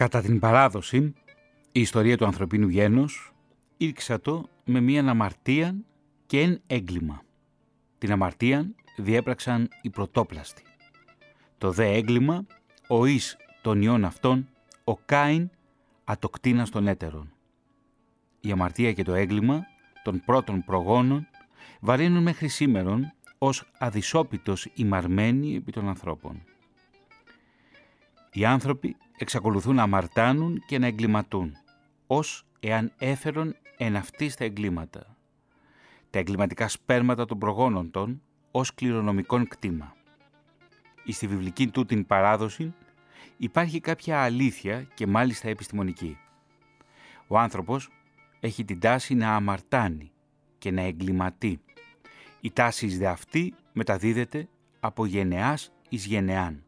Κατά την παράδοση, η ιστορία του ανθρωπίνου γένους ήρξατο με μία αμαρτία και εν έγκλημα. Την αμαρτία διέπραξαν οι πρωτόπλαστοι. Το δε έγκλημα, ο εις των ιών αυτών, ο Κάιν ατοκτήνας των έτερων. Η αμαρτία και το έγκλημα των πρώτων προγόνων βαρύνουν μέχρι σήμερον ως αδυσόπιτος ημαρμένοι επί των ανθρώπων. Οι άνθρωποι εξακολουθούν να αμαρτάνουν και να εγκληματούν, ως εάν έφερον εν αυτής τα εγκλήματα. Τα εγκληματικά σπέρματα των προγόνων των ως κληρονομικών κτήμα. Στη βιβλική του την παράδοση υπάρχει κάποια αλήθεια και μάλιστα επιστημονική. Ο άνθρωπος έχει την τάση να αμαρτάνει και να εγκληματεί. Η τάση δε αυτή μεταδίδεται από γενεάς εις γενεάν.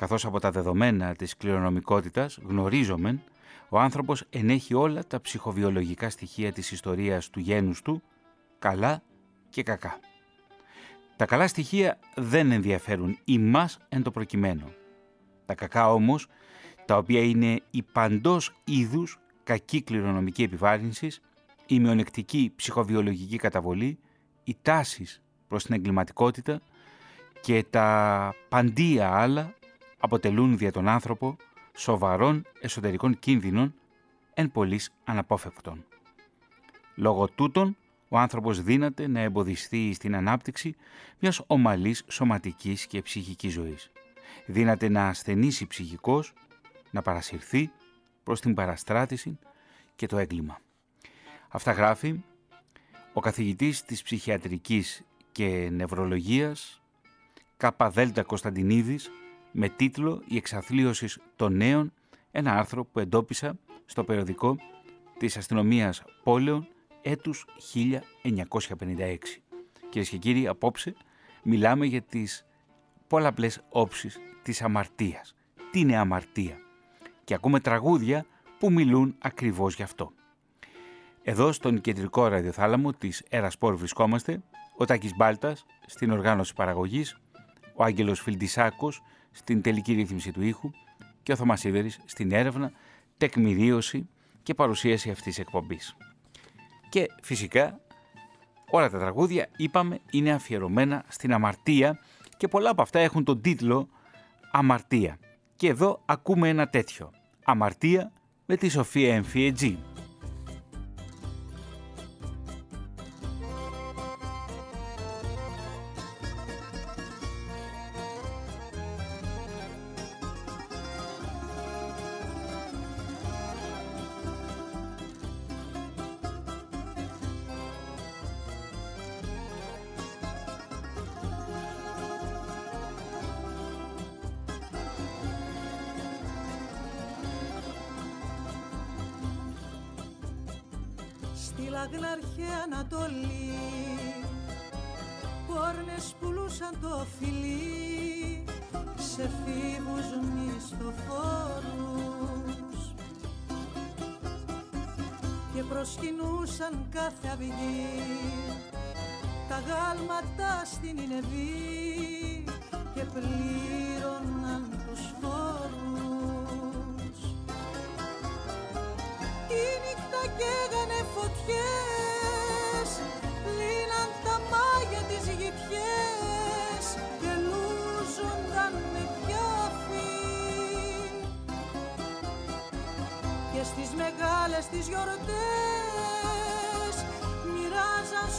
Καθώς από τα δεδομένα της κληρονομικότητας γνωρίζομεν, ο άνθρωπος ενέχει όλα τα ψυχοβιολογικά στοιχεία της ιστορίας του γένους του, καλά και κακά. Τα καλά στοιχεία δεν ενδιαφέρουν ημάς εν το προκειμένο. Τα κακά όμως, τα οποία είναι η παντός είδους κακή κληρονομική επιβάρυνση, η μειονεκτική ψυχοβιολογική καταβολή, οι τάσεις προς την εγκληματικότητα και τα παντία άλλα αποτελούν δια τον άνθρωπο σοβαρών εσωτερικών κίνδυνων εν πολλής αναπόφευκτων. Λόγω τούτων, ο άνθρωπος δύναται να εμποδιστεί στην ανάπτυξη μιας ομαλής σωματικής και ψυχικής ζωής. Δύναται να ασθενήσει ψυχικός, να παρασυρθεί προς την παραστράτηση και το έγκλημα. Αυτά γράφει ο καθηγητής της ψυχιατρικής και νευρολογίας Δέλτα Κωνσταντινίδης με τίτλο «Η εξαθλίωσης των νέων», ένα άρθρο που εντόπισα στο περιοδικό της αστυνομίας πόλεων έτους 1956. Κυρίες και κύριοι, απόψε μιλάμε για τις πολλαπλές όψεις της αμαρτίας. Τι είναι αμαρτία; Και ακούμε τραγούδια που μιλούν ακριβώς γι' αυτό. Εδώ στον κεντρικό ραδιοθάλαμο της Ερασπόρ βρισκόμαστε, ο Τάκης Μπάλτας στην οργάνωση παραγωγής, ο Άγγελος Φιλντισάκος στην τελική ρύθμιση του ήχου και ο Θωμάς στην έρευνα, τεκμηρίωση και παρουσίαση αυτής της εκπομπής. Και φυσικά όλα τα τραγούδια, είπαμε, είναι αφιερωμένα στην αμαρτία και πολλά από αυτά έχουν τον τίτλο «Αμαρτία». Και εδώ ακούμε ένα τέτοιο «Αμαρτία» με τη Σοφία Εμφιετζή.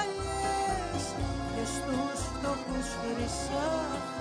αγκαλιές και στους φτωχούς χρυσάφι.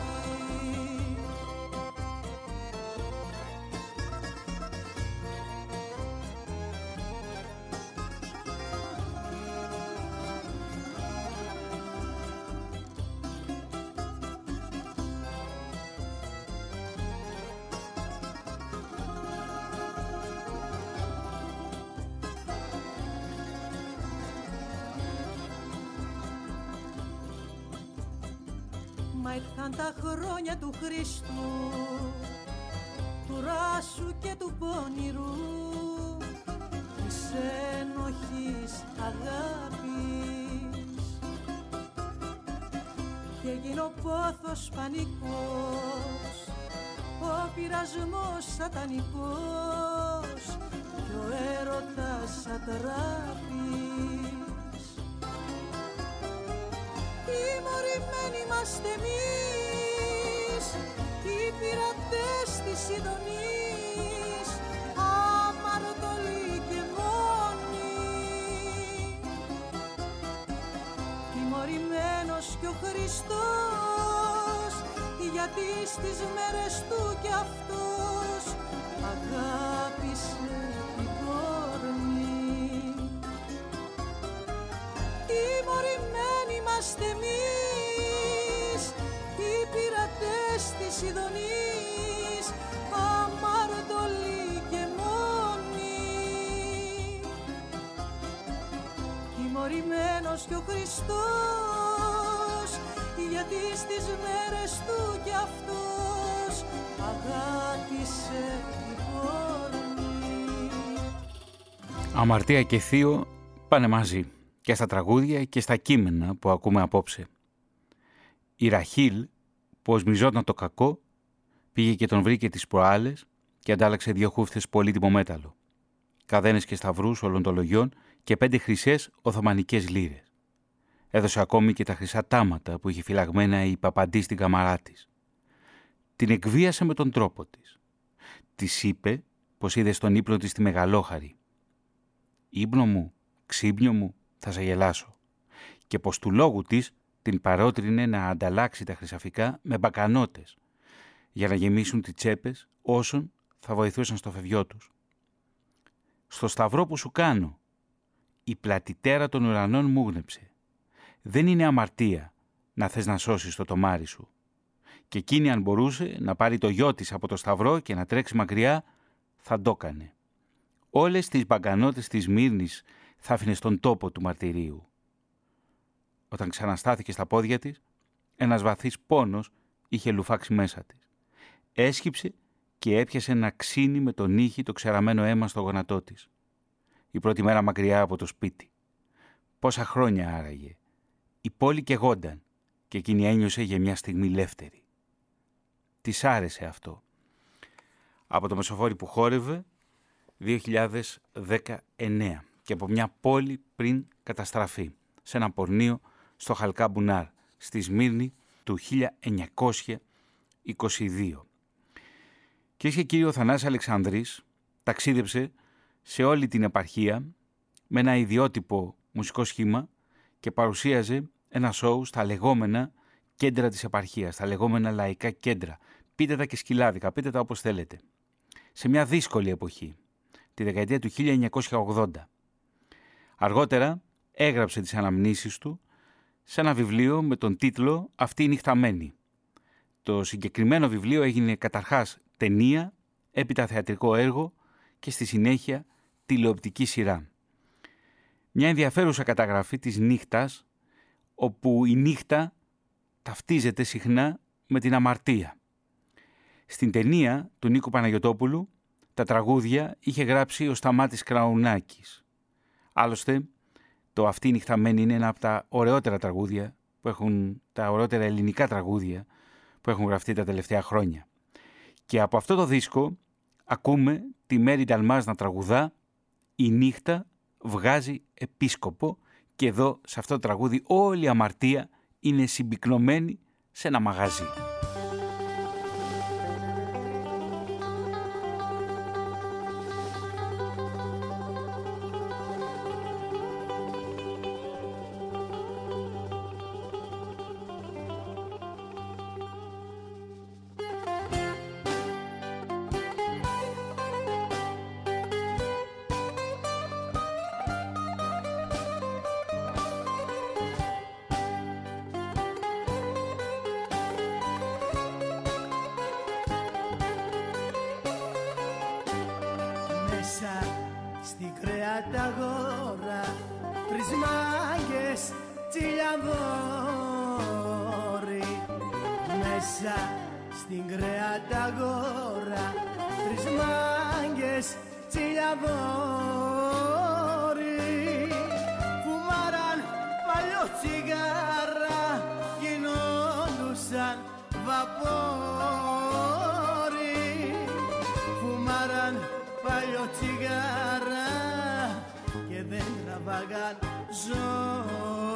Ήρθαν τα χρόνια του Χριστού του ράσου και του πόνηρου της ένοχης αγάπης. Και έγινε ο πόθος πανικός ο πειρασμός σατανικός και ο έρωτας ατράπης. Τιμωρημένοι είμαστε εμείς οι πειρατές της Ιδονής αμαρτωλοί και μόνοι. Τιμωρημένος και ο Χριστός γιατί στις μέρες του κι αυτός αγάπησες της Ιδονής αμαρτωλοί και μόνοι τιμωρημένος και ο Χριστός γιατί στις μέρες του κι αυτός αγάπησε την κόρνη Αμαρτία και θείο πάνε μαζί και στα τραγούδια και στα κείμενα που ακούμε απόψε. Η Ραχίλ που οσμιζόταν το κακό πήγε και τον βρήκε τις προάλλες και αντάλλαξε δύο χούφτες πολύτιμο μέταλλο. Καδένες και σταυρούς ολογιών και πέντε χρυσές οθωμανικές λίρες. Έδωσε ακόμη και τα χρυσά τάματα που είχε φυλαγμένα η παπαντή στην καμαρά της. Την εκβίασε με τον τρόπο της. Της είπε πως είδε στον ύπνο της τη μεγαλόχαρη. «Ήπνο μου, ξύπνιο μου, θα σε γελάσω». Και πως του λόγου της την παρότρινε να ανταλλάξει τα χρυσαφικά με μπακανότες για να γεμίσουν τις τσέπες όσων θα βοηθούσαν στο φευγιό τους. «Στο σταυρό που σου κάνω, η πλατιτέρα των ουρανών μου γνεψε. Δεν είναι αμαρτία να θες να σώσεις το τομάρι σου. Και εκείνη αν μπορούσε να πάρει το γιο της από το σταυρό και να τρέξει μακριά, θα το έκανε. Όλες τις μπαγκανότες της Μύρνης θα άφηνες στον τόπο του μαρτυρίου. Όταν ξαναστάθηκε στα πόδια της, ένας βαθύς πόνος είχε λουφάξει μέσα της. Έσκυψε και έπιασε να ξύνει με τον ήχη το ξεραμένο αίμα στο γονατό της. Η πρώτη μέρα μακριά από το σπίτι. Πόσα χρόνια άραγε. Η πόλη κεγόνταν και εκείνη ένιωσε για μια στιγμή λεύτερη. Της άρεσε αυτό. Από το μεσοφόρι που χόρευε 2019 και από μια πόλη πριν καταστραφεί σε ένα πορνείο στο Χαλκά Μπουνάρ στη Σμύρνη του 1922. Και και κύριο Θανάς Αλεξανδρής ταξίδεψε σε όλη την επαρχία με ένα ιδιότυπο μουσικό σχήμα και παρουσίαζε ένα σοου στα λεγόμενα κέντρα της επαρχίας, στα λεγόμενα λαϊκά κέντρα. Πείτε τα και σκυλάδικα, πείτε τα όπως θέλετε. Σε μια δύσκολη εποχή, τη δεκαετία του 1980. Αργότερα έγραψε τις αναμνήσεις του σε ένα βιβλίο με τον τίτλο «Αυτή η νυχταμένη». Το συγκεκριμένο βιβλίο έγινε καταρχάς ταινία, έπειτα θεατρικό έργο και στη συνέχεια τηλεοπτική σειρά. Μια ενδιαφέρουσα καταγραφή της νύχτας, όπου η νύχτα ταυτίζεται συχνά με την αμαρτία. Στην ταινία του Νίκου Παναγιωτόπουλου τα τραγούδια είχε γράψει ο Σταμάτης Κραουνάκης. Άλλωστε, το «Αυτή νυχταμένη» είναι ένα από τα ωραιότερα τραγούδια που έχουν, τα ωραιότερα ελληνικά τραγούδια που έχουν γραφτεί τα τελευταία χρόνια. Και από αυτό το δίσκο ακούμε τη Μέρη Νταλμάς να τραγουδά «Η νύχτα βγάζει επίσκοπο» και εδώ σε αυτό το τραγούδι όλη η αμαρτία είναι συμπυκνωμένη σε ένα μαγαζί. Φουμάραν παλιό τσιγάρα και δεν τραβάγαν ζόρι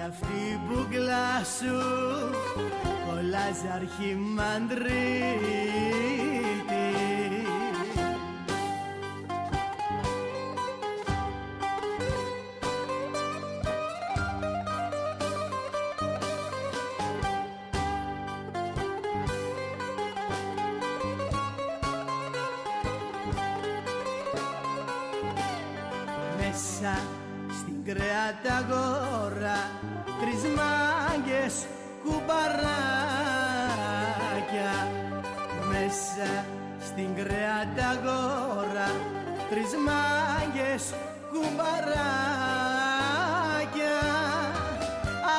κι αυτή η μπουκλά σου κολλάζει αρχιμαντρίτη. Μέσα στην κρέατα γόρα τρεις μάγκες κουμπαράκια. Μέσα στην κρέατα γόρα τρεις μάγκες κουμπαράκια.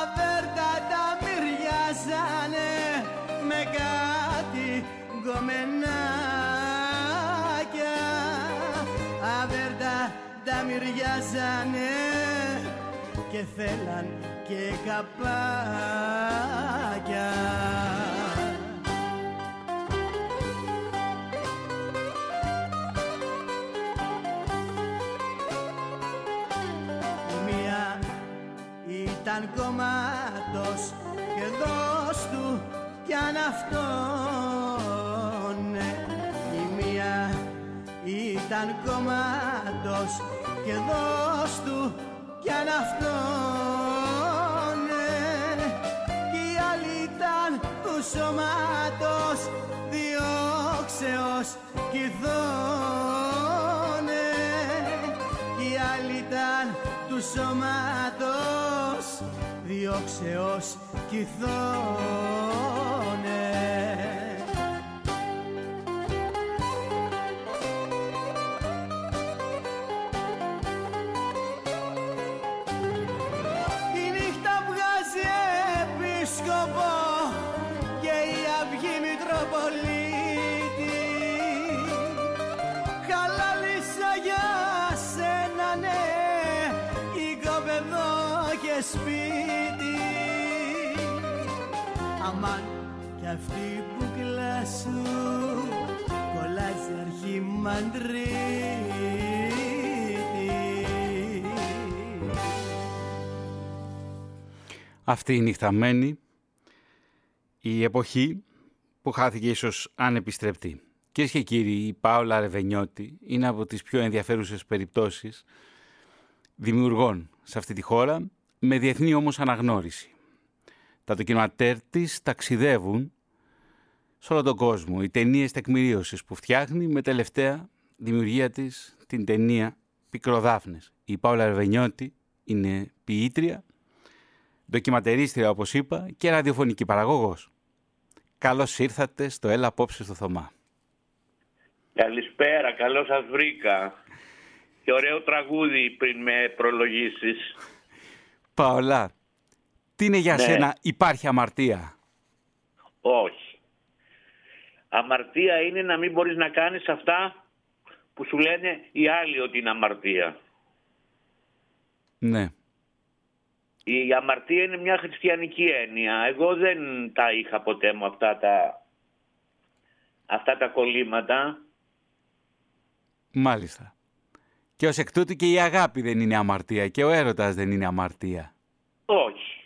Αβέρτα τα μυριάζανε με κάτι γκομενάκια. Αβέρτα τα μυριάζανε και θέλαν και καπάκια. Η μία ήταν κομμάτος και δώσ' του κι αν αυτόν η μία ήταν κομμάτος και δώσ' του κι αν αυτόν κι η άλλη ήταν του σωμάτος διώξεως. Κυθώνε κι η άλλη ήταν του σωμάτος διώξεως. Κυθώνε Αμάν κι αυτή που κλάσου κολλάζει αρχιμαντρίτη Αυτή η νυχταμένη, η εποχή που χάθηκε ίσως ανεπιστρεπτή. Κυρίες και κύριοι, η Πάολα Ρεβενιώτη είναι από τις πιο ενδιαφέρουσες περιπτώσεις δημιουργών σε αυτή τη χώρα, με διεθνή όμως αναγνώριση. Τα ντοκιματέρ της ταξιδεύουν σε όλο τον κόσμο. Οι ταινίες τεκμηρίωσης που φτιάχνει με τελευταία δημιουργία της την ταινία Πικροδάφνες. Η Πάολα Ρεβενιώτη είναι ποιήτρια, ντοκιματερίστρια όπως είπα και ραδιοφωνική παραγωγός. Καλώς ήρθατε στο Έλα Απόψε στο Θωμά. Καλησπέρα, καλώς σας βρήκα. Και ωραίο τραγούδι πριν με προλογίσεις. Παολά, Τι είναι για Ναι. σένα υπάρχει αμαρτία; Όχι. Αμαρτία είναι να μην μπορείς να κάνεις αυτά που σου λένε οι άλλοι ότι είναι αμαρτία. Ναι. Η αμαρτία είναι μια χριστιανική έννοια. Εγώ δεν τα είχα ποτέ μου αυτά τα, αυτά τα κολλήματα. Μάλιστα. Και ως εκ τούτου και η αγάπη δεν είναι αμαρτία και ο έρωτας δεν είναι αμαρτία. Όχι.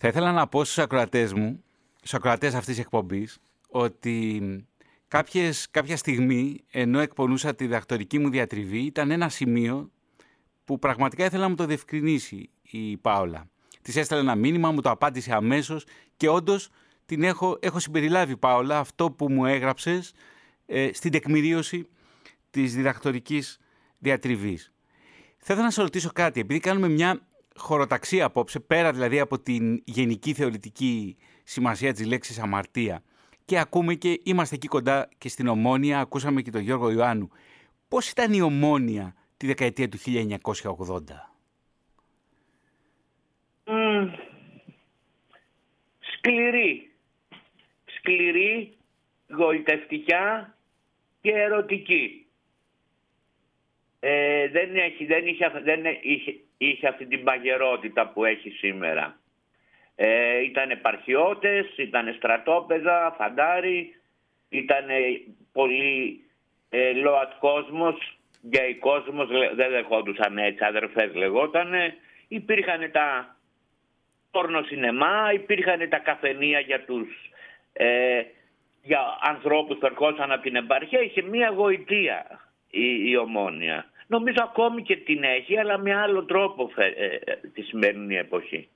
Θα ήθελα να πω στους ακροατές μου, στους ακροατές αυτής της εκπομπής, ότι κάποιες, κάποια στιγμή, ενώ εκπονούσα τη διδακτορική μου διατριβή, ήταν ένα σημείο που πραγματικά ήθελα να μου το διευκρινίσει η Πάολα. Της έστειλε ένα μήνυμα, μου το απάντησε αμέσως και όντως την έχω, έχω συμπεριλάβει, Πάολα, αυτό που μου έγραψες ε, στην τεκμηρίωση της διδακτορικής διατριβής. Θα ήθελα να σε ρωτήσω κάτι, επειδή κάνουμε μια χωροταξία απόψε, πέρα δηλαδή από την γενική θεωρητική σημασία της λέξης αμαρτία και ακούμε και είμαστε εκεί κοντά και στην Ομόνια, ακούσαμε και τον Γιώργο Ιωάννου. Πώς ήταν η Ομόνια τη δεκαετία του 1980? Μμμ. Σκληρή. Σκληρή, γοητευτικά και ερωτική. Ε, δεν, έχει, δεν, είχε, αυ- δεν είχε, είχε αυτή την παγερότητα που έχει σήμερα. Ε, ήταν επαρχιώτες, ήταν στρατόπεδα, φαντάρι, ήταν πολύ ε, ΛΟΑΤ κόσμος, γκέι κόσμος, λε- δεν δεχόντουσαν έτσι, αδερφές λεγότανε. Υπήρχαν τα πόρνο σινεμά, υπήρχαν τα καφενεία για τους ε, για ανθρώπους που ερχόταν από την επαρχία, είχε μία γοητεία η, η ομόνια. Νομίζω ακόμη και την έχει, αλλά με άλλο τρόπο φε- ε, ε, τη σημερινή εποχή.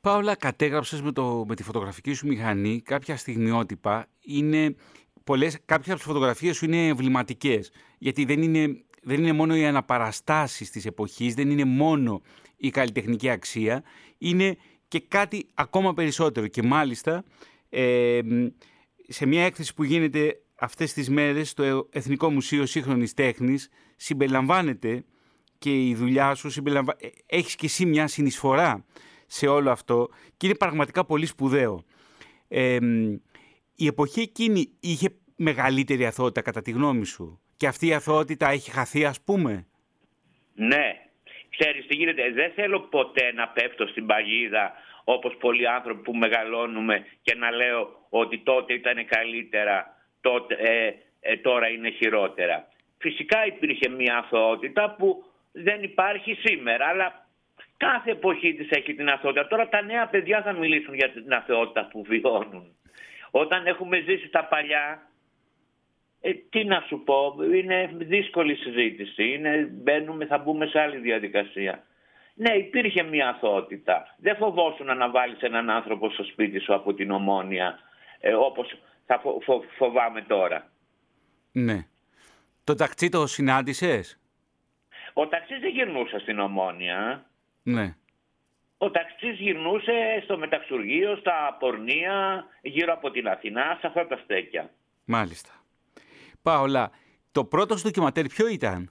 Πάολα, κατέγραψες με, το, με τη φωτογραφική σου μηχανή κάποια στιγμιότυπα. Είναι πολλές, κάποιες από τις φωτογραφίες σου είναι εμβληματικές, γιατί δεν είναι, δεν είναι μόνο οι αναπαραστάσεις της εποχής, δεν είναι μόνο η καλλιτεχνική αξία, είναι και κάτι ακόμα περισσότερο. Και μάλιστα, ε, σε μια έκθεση που γίνεται αυτές τις μέρες στο Εθνικό Μουσείο Σύγχρονης Τέχνης, συμπεριλαμβάνεται και η δουλειά σου, συμπεριλαμβα... ε, έχεις και εσύ μια συνεισφορά σε όλο αυτό και είναι πραγματικά πολύ σπουδαίο. Ε, η εποχή εκείνη είχε μεγαλύτερη αθωότητα κατά τη γνώμη σου και αυτή η αθωότητα έχει χαθεί ας πούμε; Ναι, ξέρεις τι γίνεται, δεν θέλω ποτέ να πέφτω στην παγίδα όπως πολλοί άνθρωποι που μεγαλώνουμε και να λέω ότι τότε ήταν καλύτερα, τότε, ε, ε, τώρα είναι χειρότερα. Φυσικά υπήρχε μια αθωότητα που δεν υπάρχει σήμερα, αλλά κάθε εποχή της έχει την αθωότητα. Τώρα τα νέα παιδιά θα μιλήσουν για την αθωότητα που βιώνουν. Όταν έχουμε ζήσει τα παλιά, ε, τι να σου πω, είναι δύσκολη συζήτηση. Είναι, μπαίνουμε, θα μπούμε σε άλλη διαδικασία. Ναι, υπήρχε μια αθωότητα. Δεν φοβόσουν να βάλεις έναν άνθρωπο στο σπίτι σου από την ομόνια, ε, όπως θα φο- φο- φοβάμαι τώρα. Ναι. Το ταξί το συνάντησες; Ο ταξής δεν γυρνούσε στην ομόνια. Ναι. Ο ταξής γυρνούσε στο μεταξουργείο, στα πορνεία, γύρω από την Αθηνά, σε αυτά τα στέκια. Μάλιστα. Πάολα, το πρώτο σου ντοκιματέρ ποιο ήταν;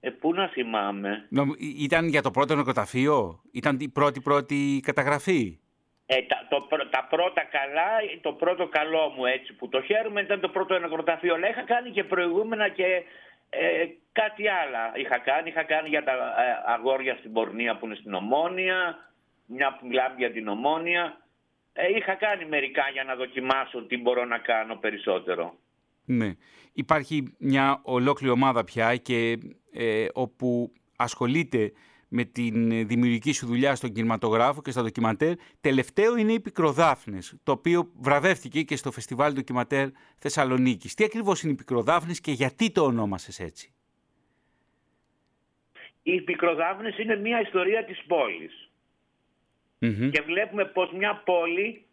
Ε, πού να θυμάμαι. Νομ- ή- Ήταν για το πρώτο νεκροταφείο; Ήταν η πρώτη πρώτη καταγραφή; Ε, τα, το, πρω- τα πρώτα καλά, το πρώτο καλό μου έτσι που το χαίρομαι ήταν το πρώτο νεκροταφείο. Αλλά είχα κάνει και προηγούμενα και ε, κάτι άλλα είχα κάνει. Είχα κάνει για τα ε, αγόρια στην πορνεία που είναι στην Ομόνια, μια που μιλάμε για την Ομόνια. Ε, είχα κάνει μερικά για να δοκιμάσω τι μπορώ να κάνω περισσότερο. Ναι. Υπάρχει μια ολόκληρη ομάδα πια και ε, όπου ασχολείται με την ε, δημιουργική σου δουλειά στον κινηματογράφο και στα ντοκιματέρ. Τελευταίο είναι οι Πικροδάφνες, το οποίο βραβεύτηκε και στο Φεστιβάλ Ντοκιματέρ Θεσσαλονίκης. Τι ακριβώς είναι οι Πικροδάφνες και γιατί το ονόμασες έτσι; Οι Πικροδάφνες είναι μια ιστορία της πόλης. Μμμ. και βλέπουμε πως μια πόλη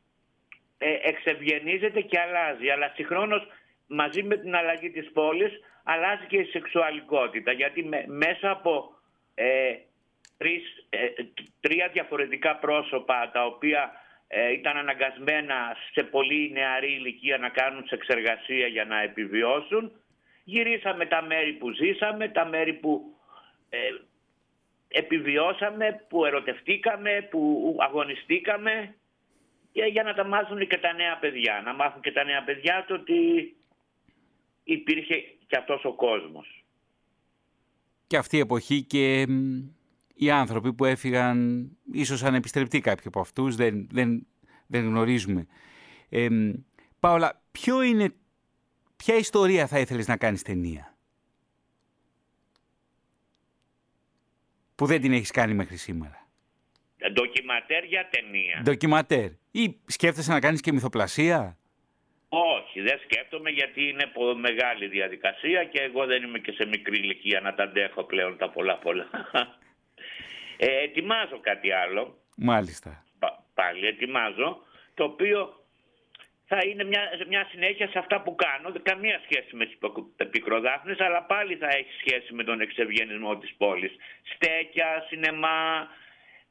ε, εξευγενίζεται και αλλάζει. Αλλά συγχρόνως μαζί με την αλλαγή της πόλης αλλάζει και η σεξουαλικότητα. Γιατί με- μέσα από ε, τρεις, ε, τρία διαφορετικά πρόσωπα τα οποία ε, ήταν αναγκασμένα σε πολύ νεαρή ηλικία να κάνουν σεξεργασία για να επιβιώσουν, γυρίσαμε τα μέρη που ζήσαμε, τα μέρη που ε, επιβιώσαμε, που ερωτευτήκαμε, που αγωνιστήκαμε και για να τα μάθουν και τα νέα παιδιά. Να μάθουν και τα νέα παιδιά το ότι υπήρχε και αυτός ο κόσμος. Και αυτή η εποχή και οι άνθρωποι που έφυγαν, ίσως ανεπιστρεπτεί κάποιοι από αυτούς, δεν, δεν, δεν γνωρίζουμε. Ε, Πάολα, ποιο είναι, ποια ιστορία θα ήθελες να κάνεις ταινία; Που δεν την έχεις κάνει μέχρι σήμερα. Ντοκιματέρ για ταινία. Ντοκιματέρ. Ή σκέφτεσαι να κάνεις και μυθοπλασία; Όχι, δεν σκέφτομαι γιατί είναι μεγάλη διαδικασία και εγώ δεν είμαι και σε μικρή ηλικία να τα αντέχω πλέον τα πολλά πολλά. Ε, ετοιμάζω κάτι άλλο. Μάλιστα. πάλι ετοιμάζω, το οποίο θα είναι μια, μια συνέχεια σε αυτά που κάνω. Καμία σχέση με τις επικροδάφνες, αλλά πάλι θα έχει σχέση με τον εξευγενισμό της πόλης. Στέκια, σινεμά,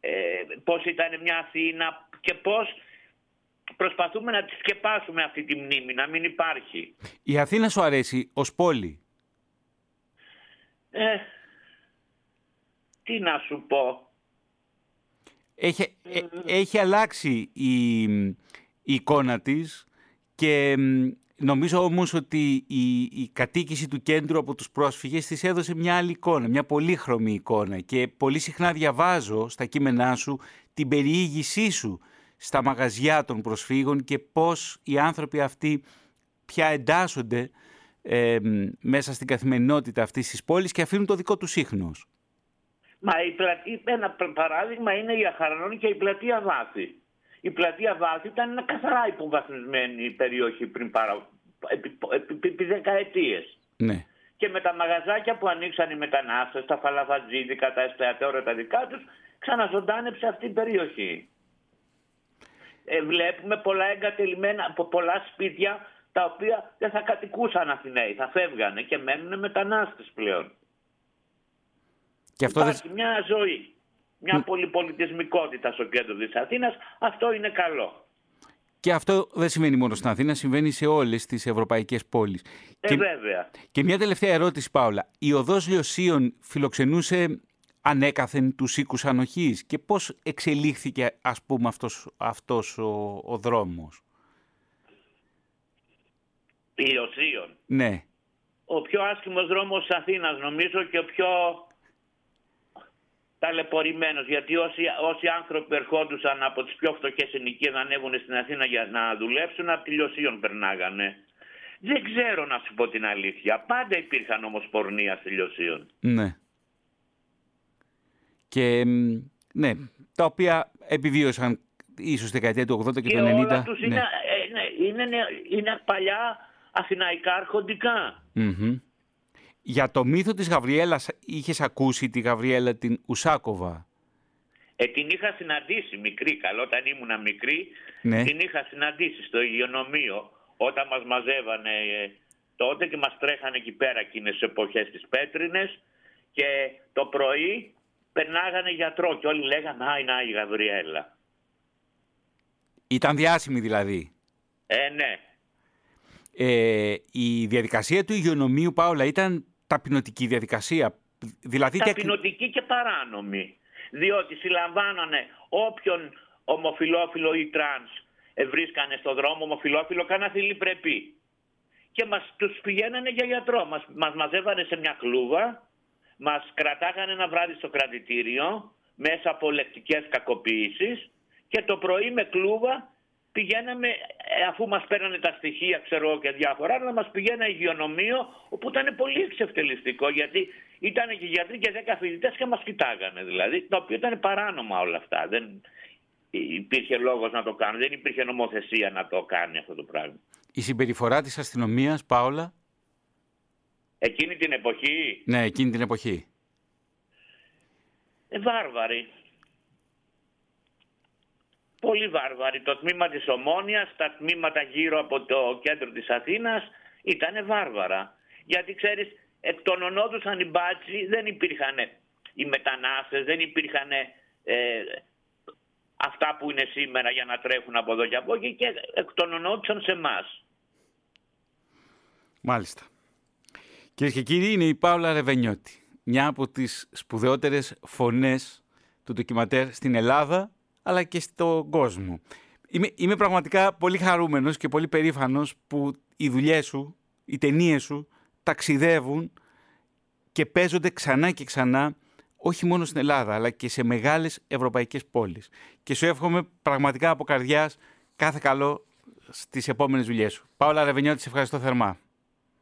ε, πώς ήταν μια Αθήνα και πώς προσπαθούμε να τη σκεπάσουμε αυτή τη μνήμη, να μην υπάρχει. Η Αθήνα σου αρέσει ως πόλη; Ε, τι να σου πω; Έχει, ε, έχει αλλάξει η, η εικόνα της και νομίζω όμως ότι η, η κατοίκηση του κέντρου από τους πρόσφυγες της έδωσε μια άλλη εικόνα, μια πολύχρωμη εικόνα και πολύ συχνά διαβάζω στα κείμενά σου την περιήγησή σου στα μαγαζιά των προσφύγων και πώς οι άνθρωποι αυτοί πια εντάσσονται μέσα στην καθημερινότητα αυτής της πόλης και αφήνουν το δικό τους σύχνος. Μα η πλατεία, ένα παράδειγμα είναι η Αχαρανών και η πλατεία Βάθη. Η πλατεία Βάθη ήταν ένα καθαρά υποβαθμισμένη περιοχή πριν παρα... επί, επί, επί δεκαετίες. Ναι. Και με τα μαγαζάκια που ανοίξαν οι μετανάστες, τα φαλαφατζίδικα, τα εστιατόρια τα δικά τους, ξαναζωντάνεψε αυτή η περιοχή. Ε, βλέπουμε πολλά εγκατελειμμένα, πολλά σπίτια τα οποία δεν θα κατοικούσαν Αθηναίοι, θα φεύγανε και μένουν μετανάστες πλέον. Και αυτό Υπάρχει μια ζωή, μια πολυπολιτισμικότητα στο κέντρο της Αθήνας, αυτό είναι καλό. Και αυτό δεν σημαίνει μόνο στην Αθήνα, συμβαίνει σε όλες τις ευρωπαϊκές πόλεις. Ε, και, βέβαια. Και μια τελευταία ερώτηση, Πάολα. Η οδός Λιωσίων φιλοξενούσε ανέκαθεν τους οίκους ανοχής και πώς εξελίχθηκε ας πούμε αυτός, αυτός ο, ο δρόμος; Λιωσίων. Ναι. Ο πιο άσχημος δρόμος της Αθήνας νομίζω και ο πιο ταλαιπωρημένος γιατί όσοι, όσοι άνθρωποι ερχόντουσαν από τις πιο φτωχές ενοικίες να ανέβουν στην Αθήνα για να δουλέψουν από τη Λιωσίων περνάγανε. Δεν ξέρω να σου πω την αλήθεια. Πάντα υπήρχαν όμως πορνεία στη Λιωσίων. Ναι. Και ναι, τα οποία επιβίωσαν ίσως δεκαετία του 80 και, του 90. Όλα τους ναι. είναι, ε, είναι, είναι, είναι παλιά αθηναϊκά αρχοντικά. Για το μύθο της Γαβριέλας είχες ακούσει τη Γαβριέλα την Ουσάκοβα; Ε, την είχα συναντήσει μικρή, καλό όταν ήμουνα μικρή, ναι. την είχα συναντήσει στο υγειονομείο όταν μας μαζεύανε ε, τότε και μας τρέχανε εκεί πέρα εκείνες τις εποχές τις πέτρινες και το πρωί περνάγανε γιατρό και όλοι λέγανε «Α, είναι η Γαβριέλα». Ήταν διάσημη δηλαδή. Ε, ναι. Ε, η διαδικασία του υγειονομείου, Πάολα, ήταν ταπεινωτική διαδικασία. Δηλαδή ταπεινωτική και παράνομη. Διότι συλλαμβάνανε όποιον ομοφυλόφιλο ή τρανς βρίσκανε στο δρόμο ομοφυλόφιλο κανένα πρέπει. Και μας τους πηγαίνανε για γιατρό. Μας, μας μαζεύανε σε μια κλούβα μας κρατάγανε ένα βράδυ στο κρατητήριο μέσα από λεκτικές κακοποίησεις και το πρωί με κλούβα πηγαίναμε, ε, αφού μας παίρνανε τα στοιχεία ξέρω και διάφορα, να μας πηγαίνει υγειονομείο όπου ήταν πολύ εξευτελιστικό γιατί ήταν και γιατροί και δέκα φοιτητές και μας κοιτάγανε δηλαδή, το οποίο ήταν παράνομα όλα αυτά. Δεν υπήρχε λόγος να το κάνουν, δεν υπήρχε νομοθεσία να το κάνει αυτό το πράγμα. Η συμπεριφορά της αστυνομίας, Πάολα, Εκείνη την εποχή; Ναι, εκείνη την εποχή. Ε, βάρβαροι. Πολύ βάρβαροι. Το τμήμα της Ομόνιας, τα τμήματα γύρω από το κέντρο της Αθήνας ήταν βάρβαρα. Γιατί ξέρεις, εκ των ονόντουσαν οι μπάτσι, δεν υπήρχαν οι μετανάστες, δεν υπήρχαν ε, αυτά που είναι σήμερα για να τρέχουν από εδώ και από εκεί και εκ των ονόντουσαν σε εμάς. Μάλιστα. Κυρίες και κύριοι, είναι η Πάολα Ρεβενιώτη. μια από τις σπουδαιότερες φωνές του ντοκιματέρ στην Ελλάδα αλλά και στον κόσμο. Είμαι, είμαι πραγματικά πολύ χαρούμενος και πολύ περήφανος που οι δουλειές σου, οι ταινίες σου ταξιδεύουν και παίζονται ξανά και ξανά όχι μόνο στην Ελλάδα αλλά και σε μεγάλες ευρωπαϊκές πόλεις. Και σου εύχομαι πραγματικά από καρδιάς κάθε καλό στις επόμενες δουλειές σου. Πάολα Ρεβενιώτη, σε ευχαριστώ θερμά.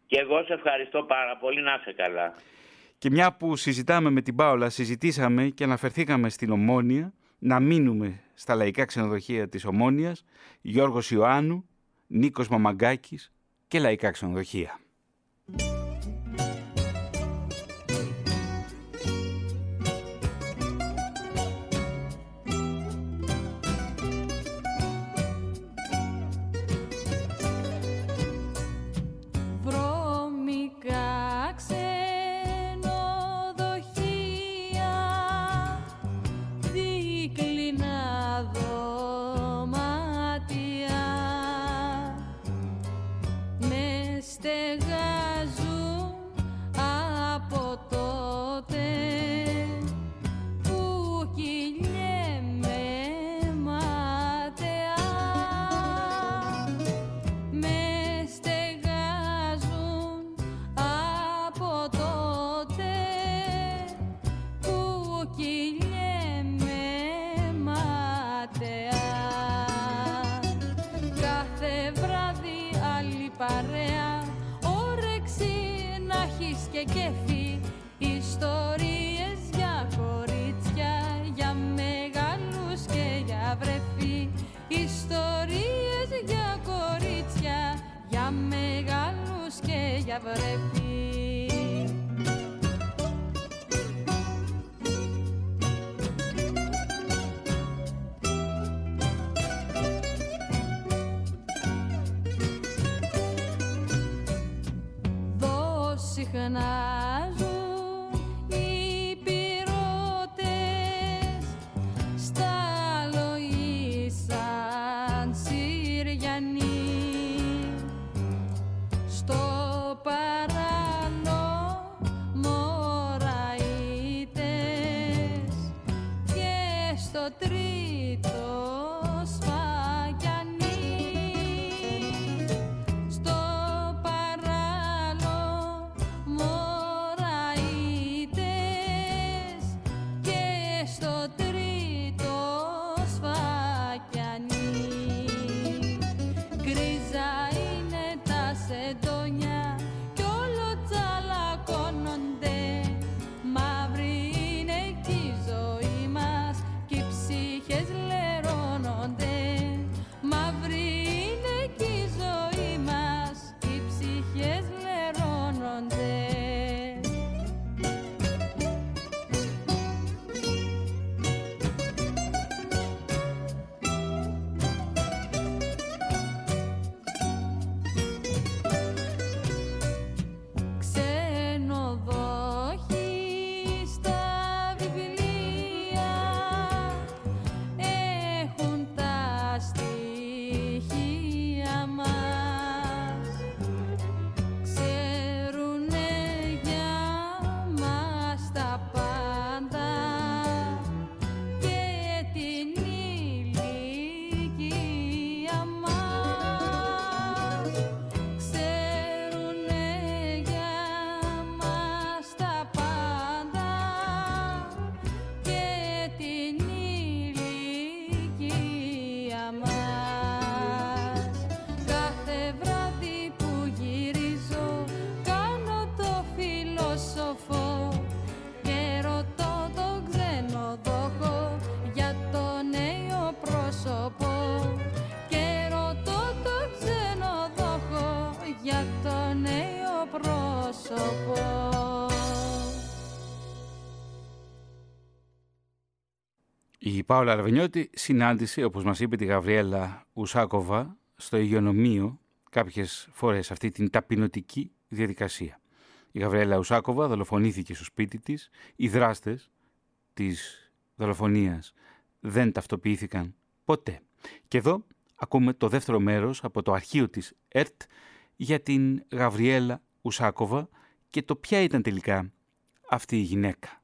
Και εγώ σε ευχαριστώ πάρα πολύ, να είσαι καλά. Και μια που συζητάμε με την Πάολα, συζητήσαμε και αναφερθήκαμε στην Ομόνια, να μείνουμε στα λαϊκά ξενοδοχεία της Ομόνιας, Γιώργος Ιωάννου, Νίκος Μαμαγκάκης και λαϊκά ξενοδοχεία. Πάολα Αρβενιώτη συνάντησε, όπως μας είπε, τη Γαβριέλα Ουσάκοβα στο υγειονομείο κάποιες φορές αυτή την ταπεινωτική διαδικασία. Η Γαβριέλα Ουσάκοβα δολοφονήθηκε στο σπίτι της. Οι δράστες της δολοφονίας δεν ταυτοποιήθηκαν ποτέ. Και εδώ ακούμε το δεύτερο μέρος από το αρχείο της ΕΡΤ για την Γαβριέλα Ουσάκοβα και το ποια ήταν τελικά αυτή η γυναίκα.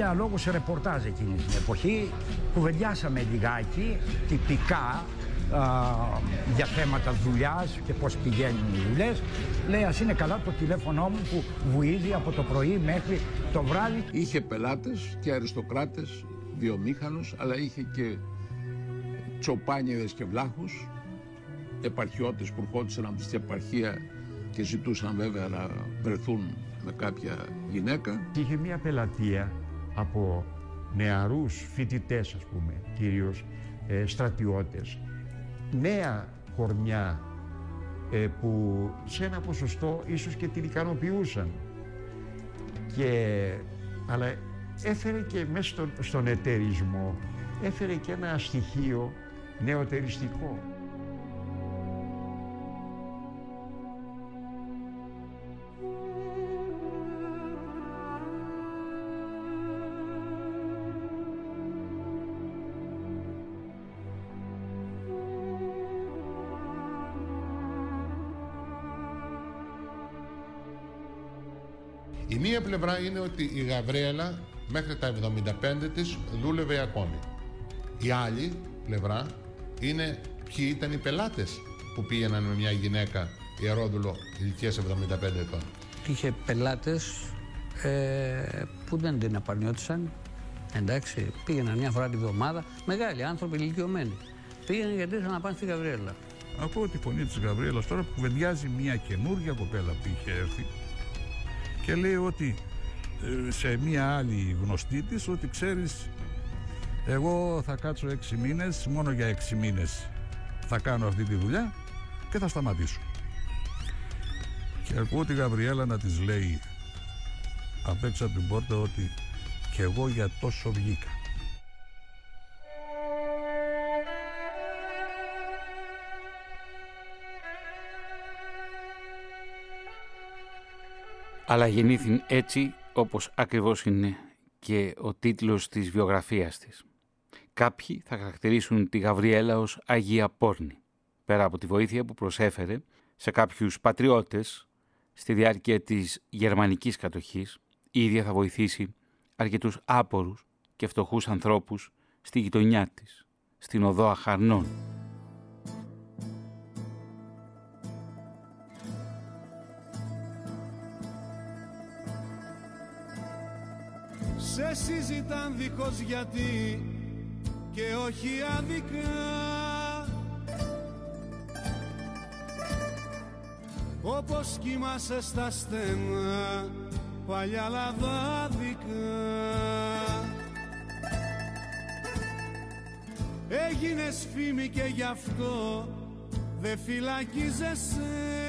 Για λόγους ρεπορτάζ εκείνη την εποχή, κουβεντιάσαμε λιγάκι, τυπικά, α, για θέματα δουλειάς και πώς πηγαίνουν οι δουλειές. Λέει, ας είναι καλά το τηλέφωνό μου που βουίζει από το πρωί μέχρι το βράδυ. Είχε πελάτες και αριστοκράτες, βιομήχανους, αλλά είχε και τσοπάνιδες και βλάχους, επαρχιώτες που ερχόντουσαν από την επαρχία και ζητούσαν βέβαια να βρεθούν με κάποια γυναίκα. Είχε μια πελατεία από νεαρούς φοιτητές ας πούμε, κυρίως ε, στρατιώτες. Νέα κορμιά ε, που σε ένα ποσοστό ίσως και την ικανοποιούσαν. Και, αλλά έφερε και μέσα στον, στον εταιρισμό, έφερε και ένα στοιχείο νεοτεριστικό. Μία πλευρά είναι ότι η Γαβρέλα μέχρι τα 75 της δούλευε ακόμη. Η άλλη πλευρά είναι ποιοι ήταν οι πελάτες που πήγαιναν με μια γυναίκα ιερόδουλο ηλικίας 75 ετών. Είχε πελάτες ε, που δεν την απαρνιώτησαν. Εντάξει, πήγαιναν μια φορά τη βδομάδα. Μεγάλοι άνθρωποι ηλικιωμένοι. Πήγαιναν γιατί ήθελαν να πάνε στη Γαβριέλα. Ακούω τη φωνή της Γαβριέλας τώρα που κουβεντιάζει μια καινούργια κοπέλα που είχε έρθει και λέει ότι ε, σε μια άλλη γνωστή της ότι ξέρεις εγώ θα κάτσω έξι μήνες, μόνο για έξι μήνες θα κάνω αυτή τη δουλειά και θα σταματήσω. Και ακούω τη Γαβριέλα να της λέει απ' έξω από την πόρτα ότι και εγώ για τόσο βγήκα. αλλά γεννήθην έτσι όπως ακριβώς είναι και ο τίτλος της βιογραφίας της. Κάποιοι θα χαρακτηρίσουν τη Γαβριέλα ως Αγία Πόρνη, πέρα από τη βοήθεια που προσέφερε σε κάποιους πατριώτες στη διάρκεια της γερμανικής κατοχής, η ίδια θα βοηθήσει αρκετούς άπορους και φτωχούς ανθρώπους στη γειτονιά της, στην οδό Αχαρνών, σε συζητάν δίχως γιατί και όχι άδικα όπως κοιμάσαι στα στένα παλιά λαδάδικα Έγινες φήμη και γι' αυτό δε φυλακίζεσαι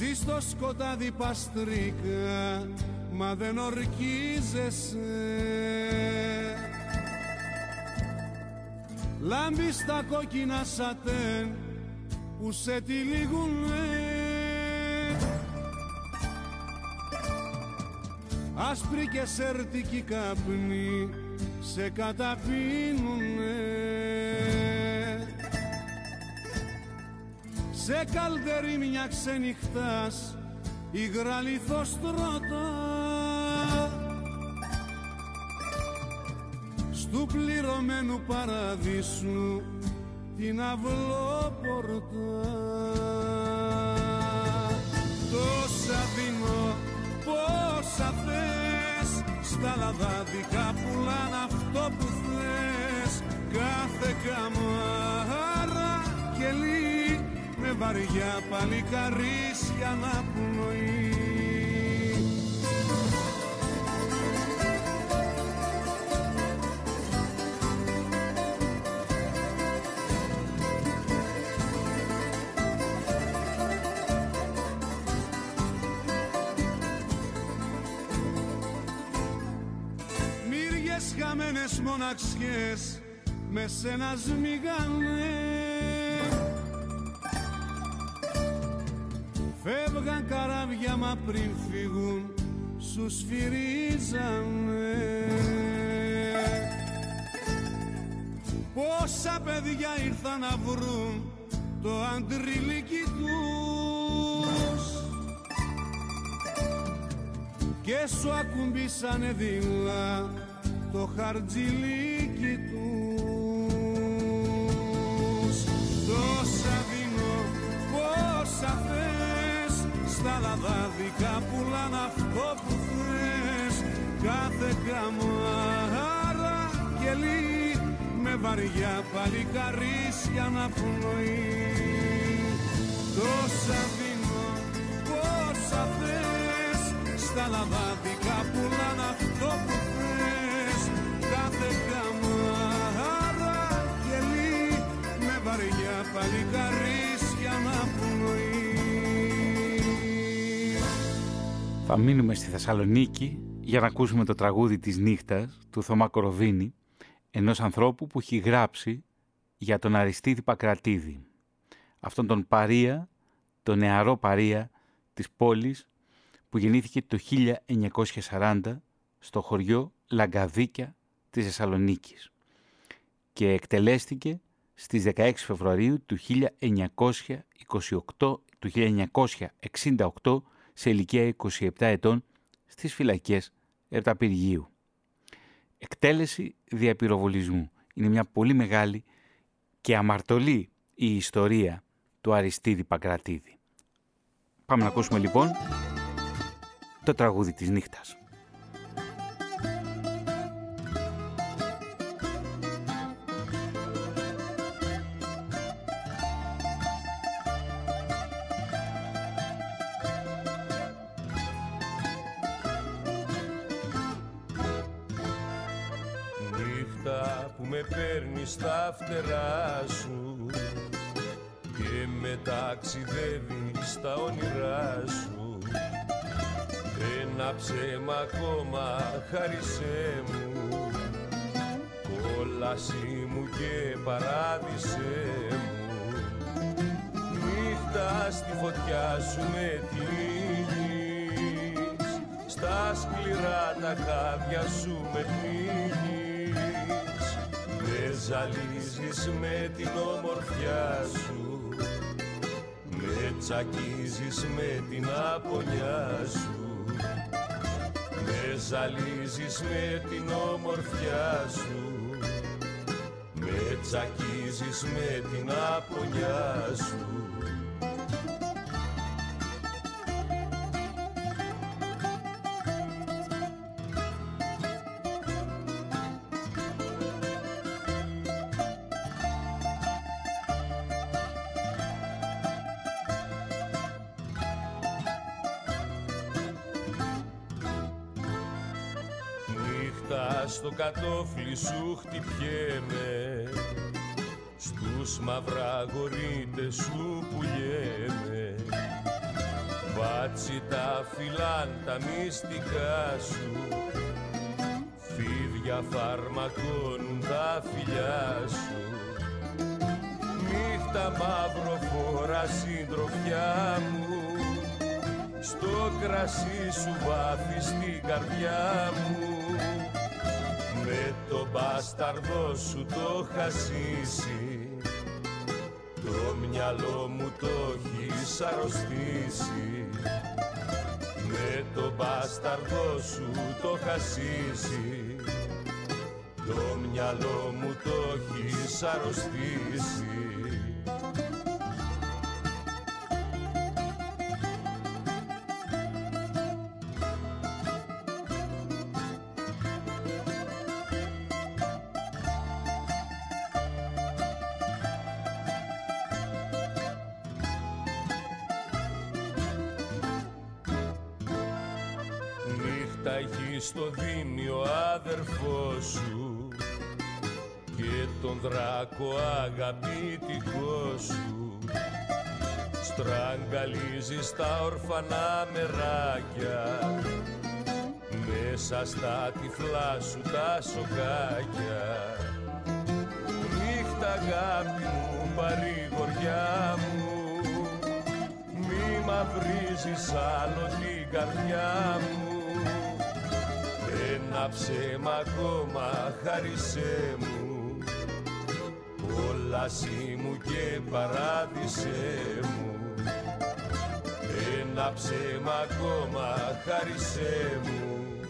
Ζει στο σκοτάδι παστρίκα μα δεν ορκίζεσαι. Λάμπεις στα κόκκινα σατέν που σε τυλίγουνε. Άσπρη και σερτική καπνή σε καταπίνουνε Σε καλδερή μια ξενυχτάς υγρά λιθοστρώτα Στου πληρωμένου παραδείσου την αυλόπορτα βαριά παλικαρίσια να πνοεί Μύριες χαμένες μοναξιές με σένα σμίγανε μα πριν φύγουν σου σφυρίζανε. Πόσα παιδιά ήρθαν να βρουν το αντριλίκι τους. Και σου ακουμπήσανε δίλα το χαρτζιλίκι τους στα λαδάδικα πουλάν αυτό που θες. Κάθε καμάρα και με βαριά παλικαρίσια να πνοεί Τόσα δίνω πόσα θες στα λαδάδικα Θα μείνουμε στη Θεσσαλονίκη για να ακούσουμε το τραγούδι της νύχτας του Θωμά Κοροβίνη ενός ανθρώπου που έχει γράψει για τον Αριστίδη Πακρατίδη. Αυτόν τον παρία, τον νεαρό παρία της πόλης που γεννήθηκε το 1940 στο χωριό Λαγκαδίκια της Θεσσαλονίκης και εκτελέστηκε στις 16 Φεβρουαρίου του 1928, του 1968 σε ηλικία 27 ετών στις φυλακές Ερταπηργίου. Εκτέλεση διαπυροβολισμού. Είναι μια πολύ μεγάλη και αμαρτωλή η ιστορία του Αριστίδη Παγκρατίδη. Πάμε να ακούσουμε λοιπόν το τραγούδι της νύχτας. Ένα ψέμα ακόμα χάρισέ μου. Κόλαση μου και παράδεισέ μου. Νύχτα στη φωτιά σου με τυλίγεις στα σκληρά τα χάδια σου με πνίγεις ζαλίζεις με την ομορφιά σου. Με τσακίζεις με την απονιά σου Με ζαλίζεις με την ομορφιά σου. Με τσακίζεις με την απονιά σου κατόφλι σου χτυπιέμαι. Στους μαυραγορίτες σου πουλιέμαι. Βάτσι τα φυλάν τα μυστικά σου. Φίδια φαρμακώνουν τα φιλιά σου. Νύχτα μαύρο φορά συντροφιά μου. Στο κρασί σου βάφει στην καρδιά μου. με το μπάσταρδο σου το χασίσει το μυαλό μου το έχεις αρρωστήσει. Με το μπάσταρδο σου το χασίσει το μυαλό μου το έχεις αρρωστήσει δράκο αγαπητικό σου στραγγαλίζεις τα ορφανά μεράκια. Μέσα στα τυφλά σου τα σοκάκια. Νύχτα αγάπη μου παρηγοριά μου. Μη μαυρίζεις άλλο την καρδιά μου. Ένα ψέμα ακόμα χάρισέ μου κόλασή μου και παράδεισέ μου. Ένα ψέμα ακόμα χάρισέ μου.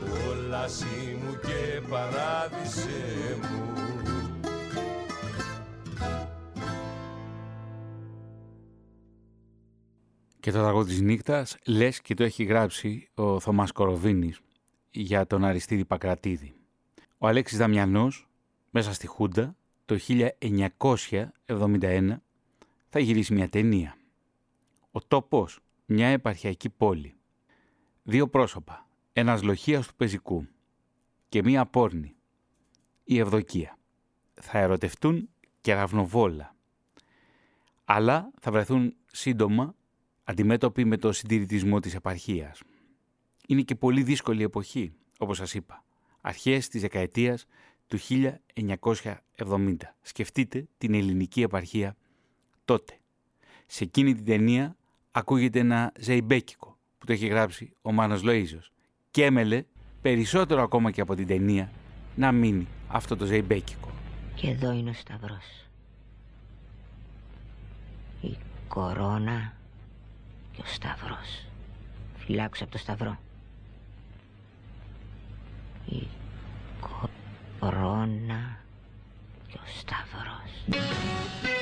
Κόλασή μου και παράδεισέ μου. Και το τραγούδι της νύχτας λες και το έχει γράψει ο Θωμάς Κοροβίνης για τον Αριστίδη Πακρατίδη. Ο Αλέξης Δαμιανός μέσα στη Χούντα το 1971 θα γυρίσει μια ταινία. Ο τόπος, μια επαρχιακή πόλη. Δύο πρόσωπα, ένας λοχίας του πεζικού και μία πόρνη, η Ευδοκία. Θα ερωτευτούν και ραυνοβόλα. Αλλά θα βρεθούν σύντομα αντιμέτωποι με το συντηρητισμό της επαρχίας. Είναι και πολύ δύσκολη εποχή, όπως σας είπα, αρχές της δεκαετίας του 1970. Σκεφτείτε την ελληνική επαρχία τότε. Σε εκείνη την ταινία ακούγεται ένα ζεϊμπέκικο που το έχει γράψει ο Μάνος Λοΐζος και έμελε περισσότερο ακόμα και από την ταινία να μείνει αυτό το ζεϊμπέκικο. Και εδώ είναι ο Σταυρός. Η κορώνα και ο Σταυρός. Φυλάξω από το Σταυρό. Η κορώνα και ο Σταυρός.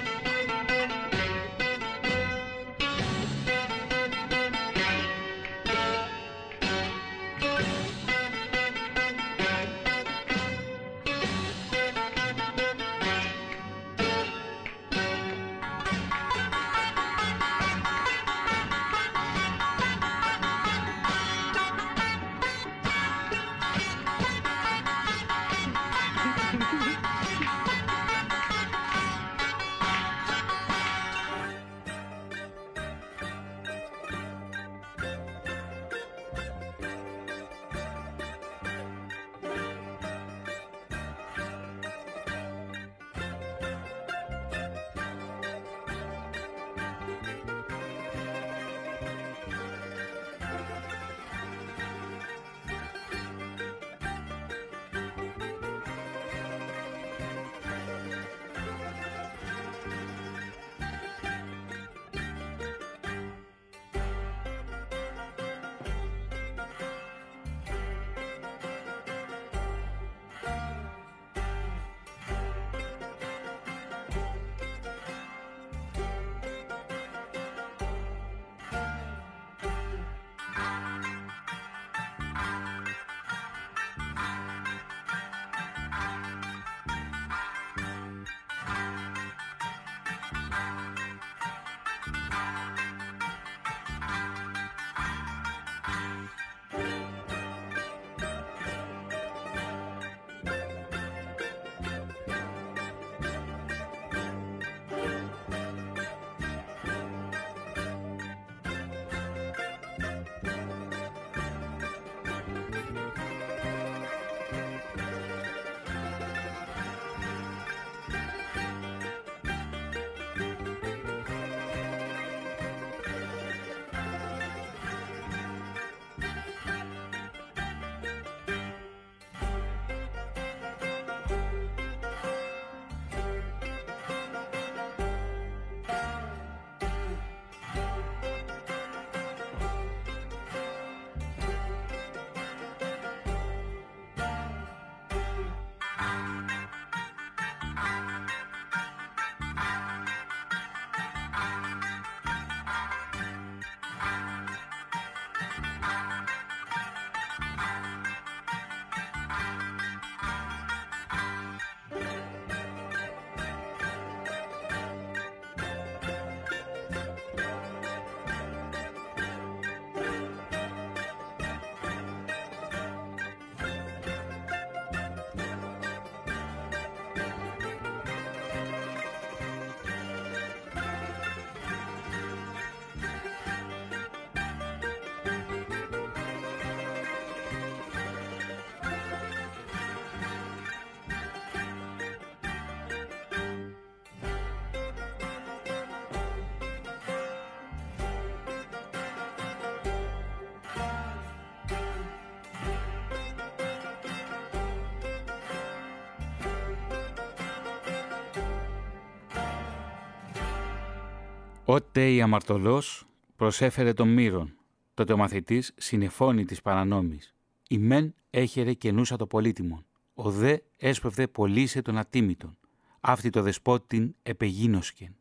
Ότε η αμαρτωλός προσέφερε τον μύρον, τότε ο μαθητής συνεφώνει της παρανόμης. Η μεν έχερε καινούσα το πολύτιμον, ο δε έσπευδε πολύσε τον ατίμητον. Αυτή το δεσπότην επεγίνωσκεν.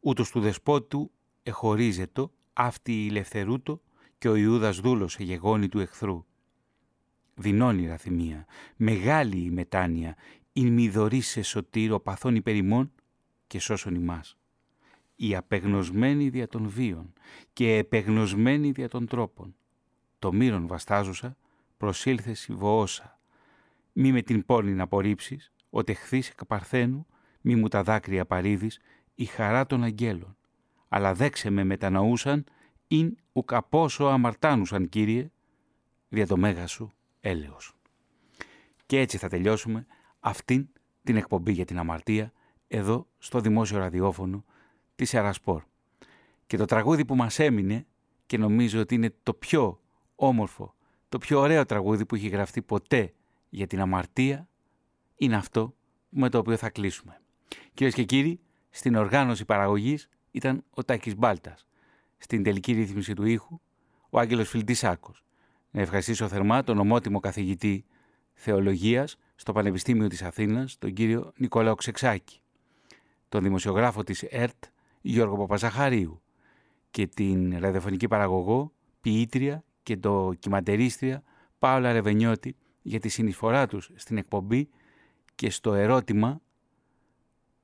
Ούτως του δεσπότου εχωρίζετο, αυτή η ελευθερούτο και ο Ιούδας δούλος εγεγόνη του εχθρού. Δεινώνει ραθυμία, μεγάλη η μετάνοια, η μηδωρή σε σωτήρο παθών υπερημών και σώσον ημάς. Η απεγνωσμένη δια των βίων και επεγνωσμένη δια των τρόπων. Το μύρον βαστάζουσα προσήλθε συμβοόσα. Μη με την πόρνη να απορρίψεις, ότι χθείς εκπαρθένου, μη μου τα δάκρυα παρήδεις, η χαρά των αγγέλων. Αλλά δέξε με μετανοούσαν, ειν ουκαπόσο αμαρτάνουσαν, Κύριε, δια το μέγα σου έλεος. Και έτσι θα τελειώσουμε αυτήν την εκπομπή για την αμαρτία εδώ στο δημόσιο ραδιόφωνο της Ερασπόρ. Και το τραγούδι που μας έμεινε και νομίζω ότι είναι το πιο όμορφο, το πιο ωραίο τραγούδι που έχει γραφτεί ποτέ για την αμαρτία είναι αυτό με το οποίο θα κλείσουμε. Κυρίες και κύριοι, στην οργάνωση παραγωγής ήταν ο Τάκης Μπάλτας. Στην τελική ρύθμιση του ήχου, ο Άγγελος Φιλτισάκος. Να ευχαριστήσω θερμά τον ομότιμο καθηγητή θεολογίας στο Πανεπιστήμιο της Αθήνας, τον κύριο Νικόλαο Ξεξάκη, τον δημοσιογράφο της ΕΡΤ Γιώργο Παπαζαχαρίου και την ραδιοφωνική παραγωγό, ποιήτρια και το κυματερίστρια Πάολα Ρεβενιώτη για τη συνεισφορά τους στην εκπομπή και στο ερώτημα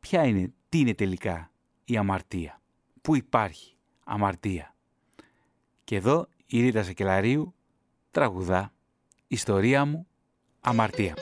ποια είναι, τι είναι τελικά η αμαρτία, πού υπάρχει αμαρτία; Και εδώ η Ρίτα Σακελαρίου τραγουδά «Ιστορία μου, αμαρτία».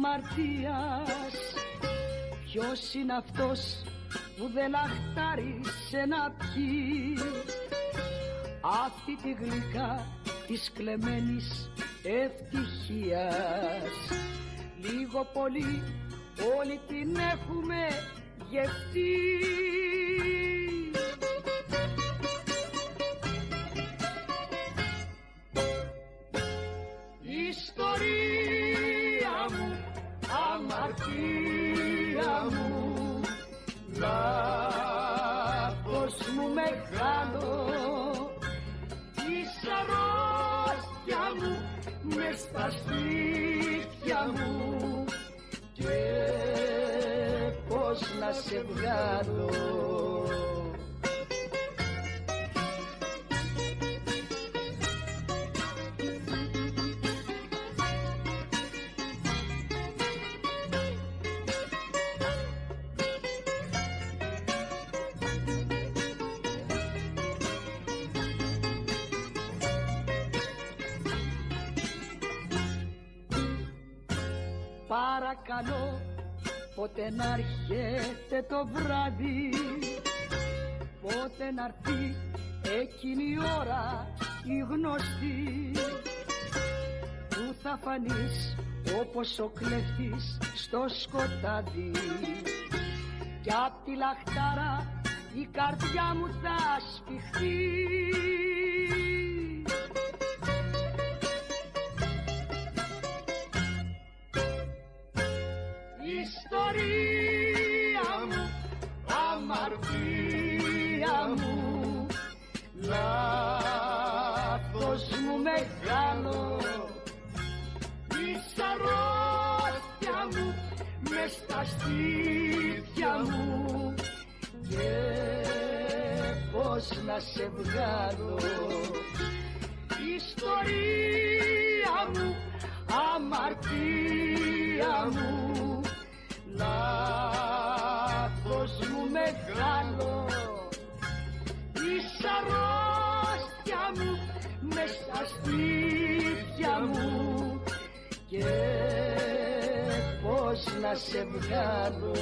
Αμαρτίας. Ποιος είναι αυτός που δεν αχτάρισε να πιει Αυτή τη γλυκά της κλεμμένης ευτυχίας. Λίγο πολύ όλοι την έχουμε γευτεί Παρακαλώ πότε να έρχεται το βράδυ Πότε να έρθει εκείνη η ώρα η γνωστή Που θα φανείς όπως ο κλέφτης στο σκοτάδι. Κι απ' τη λαχτάρα η καρδιά μου θα σφιχτεί να σε βγάλω. Ιστορία μου, αμαρτία μου. Λάθος μου μεγάλο. Της αρρώστια μου μες στα σπίτια μου. Και πώς να σε βγάλω